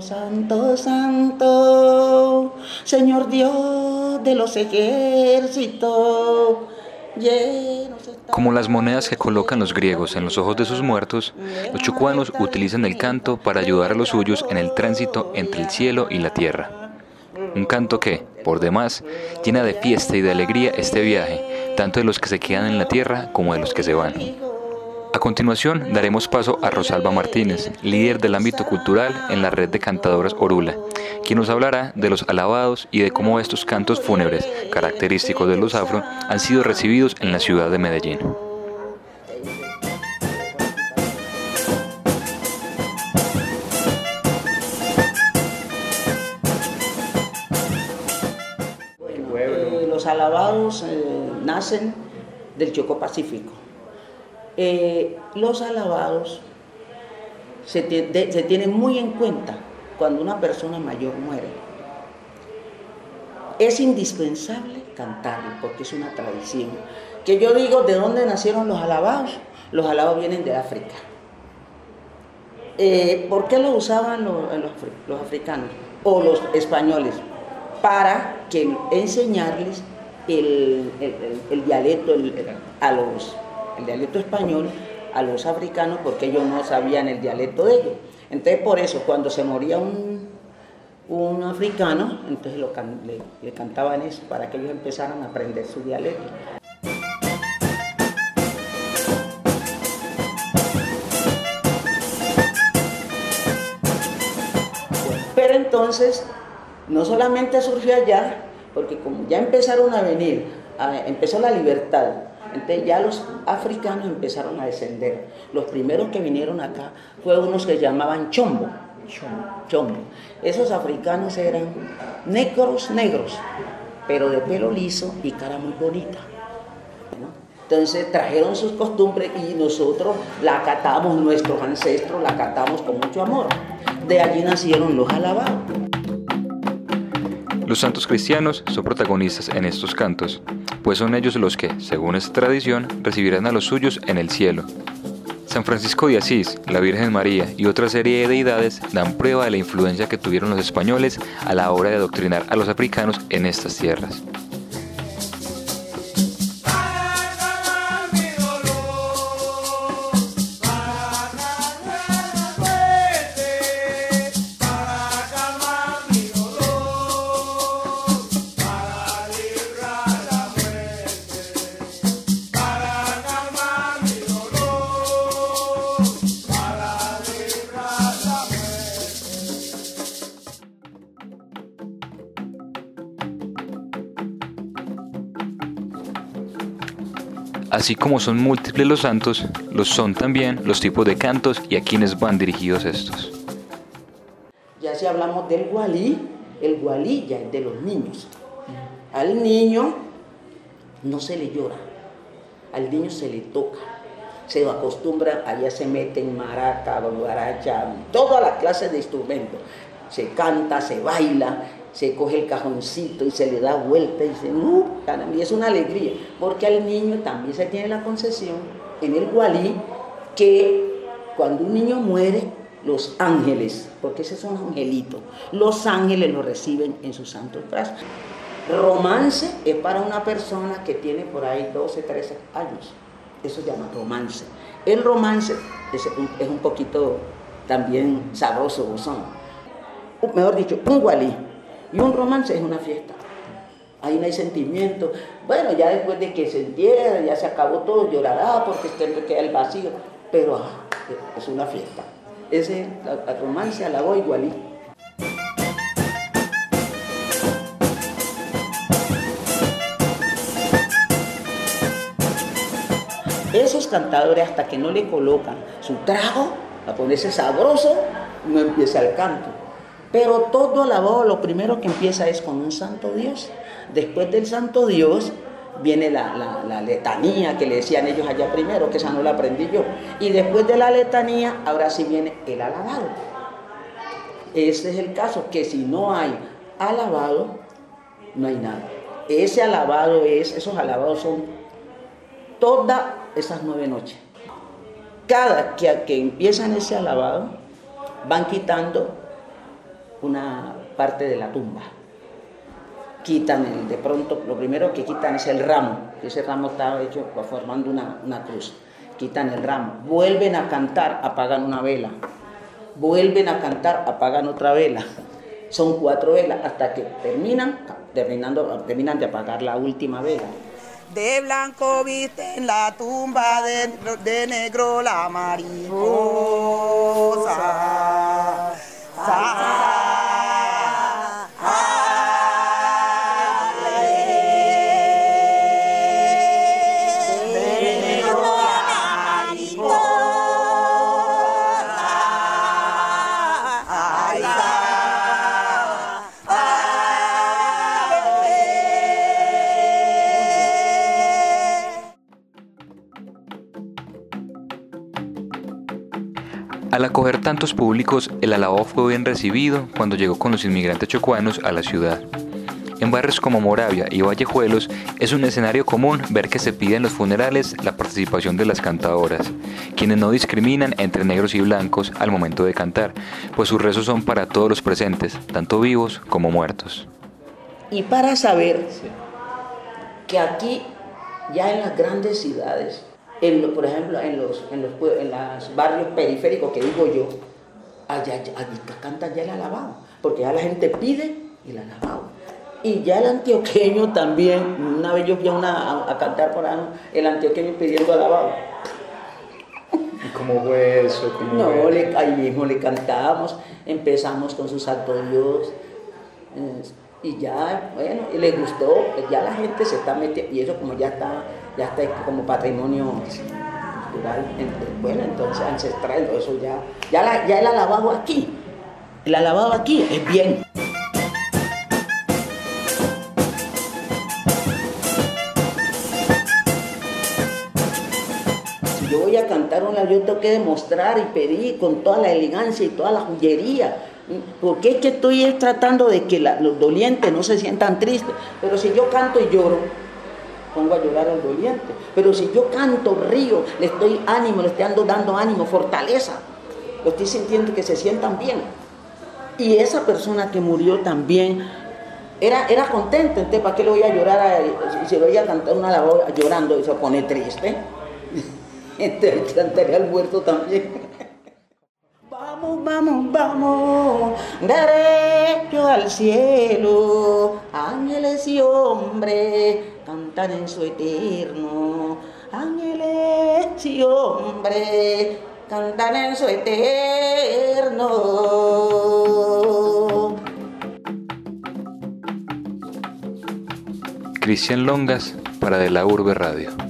Santo, santo, Señor Dios de los ejércitos. Como las monedas que colocan los griegos en los ojos de sus muertos, los chucuanos utilizan el canto para ayudar a los suyos en el tránsito entre el cielo y la tierra. Un canto que, por demás, llena de fiesta y de alegría este viaje, tanto de los que se quedan en la tierra como de los que se van. A continuación daremos paso a Rosalba Martínez, líder del ámbito cultural en la red de cantadoras Orula, quien nos hablará de los alabados y de cómo estos cantos fúnebres, característicos de los afro, han sido recibidos en la ciudad de Medellín. Eh, los alabados eh, nacen del Choco Pacífico eh, los alabados se, tienen muy en cuenta cuando una persona mayor muere. Es indispensable cantarlo porque es una tradición. Que yo digo, ¿de dónde nacieron los alabados? Los alabados vienen de África. Eh, ¿Por qué lo usaban los, africanos o los españoles? Para que enseñarles el, dialecto a los el dialecto español a los africanos porque ellos no sabían el dialecto de ellos. Entonces por eso cuando se moría un, un africano, entonces le, cantaban eso para que ellos empezaran a aprender su dialecto. Pero entonces, no solamente surgió allá, porque como ya empezaron a venir, empezó la libertad, entonces ya los africanos empezaron a descender. Los primeros que vinieron acá fueron unos que llamaban chombo. Chombo. Esos africanos eran negros, negros, pero de pelo liso y cara muy bonita. Entonces trajeron sus costumbres y nosotros la acatamos, nuestros ancestros la acatamos con mucho amor. De allí nacieron los alabados. Los santos cristianos son protagonistas en estos cantos, pues son ellos los que, según esta tradición, recibirán a los suyos en el cielo. San Francisco de Asís, la Virgen María y otra serie de deidades dan prueba de la influencia que tuvieron los españoles a la hora de adoctrinar a los africanos en estas tierras. Así como son múltiples los santos, los son también los tipos de cantos y a quienes van dirigidos estos. Ya si hablamos del gualí, el gualí ya es de los niños. Al niño no se le llora, al niño se le toca, se acostumbra, allá se mete en maraca, guaracha, todas las clases de instrumentos. Se canta, se baila, se coge el cajoncito y se le da vuelta y dice, uh, y es una alegría, porque al niño también se tiene la concesión en el Gualí que cuando un niño muere, los ángeles, porque ese es un angelito, los ángeles lo reciben en sus santos brazos. Romance es para una persona que tiene por ahí 12, 13 años. Eso se llama romance. El romance es un, es un poquito también sabroso, son. Mejor dicho, un gualí y un romance es una fiesta. Ahí no hay sentimiento. Bueno, ya después de que se entierra, ya se acabó todo, llorará porque queda el vacío. Pero ah, es una fiesta. Ese romance alabó igualito. Esos cantadores hasta que no le colocan su trago, a ponerse sabroso, no empieza el canto. Pero todo alabado lo primero que empieza es con un santo Dios. Después del santo Dios viene la, letanía que le decían ellos allá primero, que esa no la aprendí yo. Y después de la letanía, ahora sí viene el alabado. Ese es el caso, que si no hay alabado, no hay nada. Ese alabado es, esos alabados son todas esas nueve noches. Cada que, que empiezan ese alabado, van quitando una parte de la tumba. Quitan el, de pronto, lo primero que quitan es el ramo, ese ramo estaba hecho formando una, una cruz. Quitan el ramo, vuelven a cantar, apagan una vela, vuelven a cantar, apagan otra vela. Son cuatro velas hasta que terminan, terminando, terminan de apagar la última vela. De blanco viste en la tumba, de, de negro la mariposa. Al acoger tantos públicos, el alabao fue bien recibido cuando llegó con los inmigrantes chocuanos a la ciudad. En barrios como Moravia y Vallejuelos es un escenario común ver que se pide en los funerales la participación de las cantadoras, quienes no discriminan entre negros y blancos al momento de cantar, pues sus rezos son para todos los presentes, tanto vivos como muertos. Y para saber que aquí, ya en las grandes ciudades, por ejemplo, en los, en los, barrios periféricos que digo yo, allá, allá cantan ya el alabado, porque ya la gente pide el alabado. Y ya el antioqueño también, una vez yo fui a, una, a, cantar por ahí, el antioqueño pidiendo alabado. ¿Y cómo fue eso? no, ahí mismo le cantamos, empezamos con sus Dios. y ya, bueno, y le gustó, ya la gente se está metiendo, y eso como ya está ya está como patrimonio cultural, bueno, entonces ancestral, eso ya, ya, ya el alabado aquí, el alabado aquí es bien. Si yo voy a cantar una, yo tengo que demostrar y pedir con toda la elegancia y toda la joyería, porque es que estoy tratando de que los dolientes no se sientan tristes, pero si yo canto y lloro, pongo a llorar al doliente. Pero si yo canto, río, le estoy ánimo, le estoy dando, ánimo, fortaleza, lo estoy sintiendo que se sientan bien. Y esa persona que murió también era, era contenta, entonces ¿para qué le voy a llorar a, si le voy a cantar una labor llorando y se pone triste? Entonces cantaría al muerto también. Vamos, vamos, vamos, al cielo, ángeles y hombres cantan en su eterno. Ángeles y hombres cantan en su eterno. Cristian Longas para De la Urbe Radio.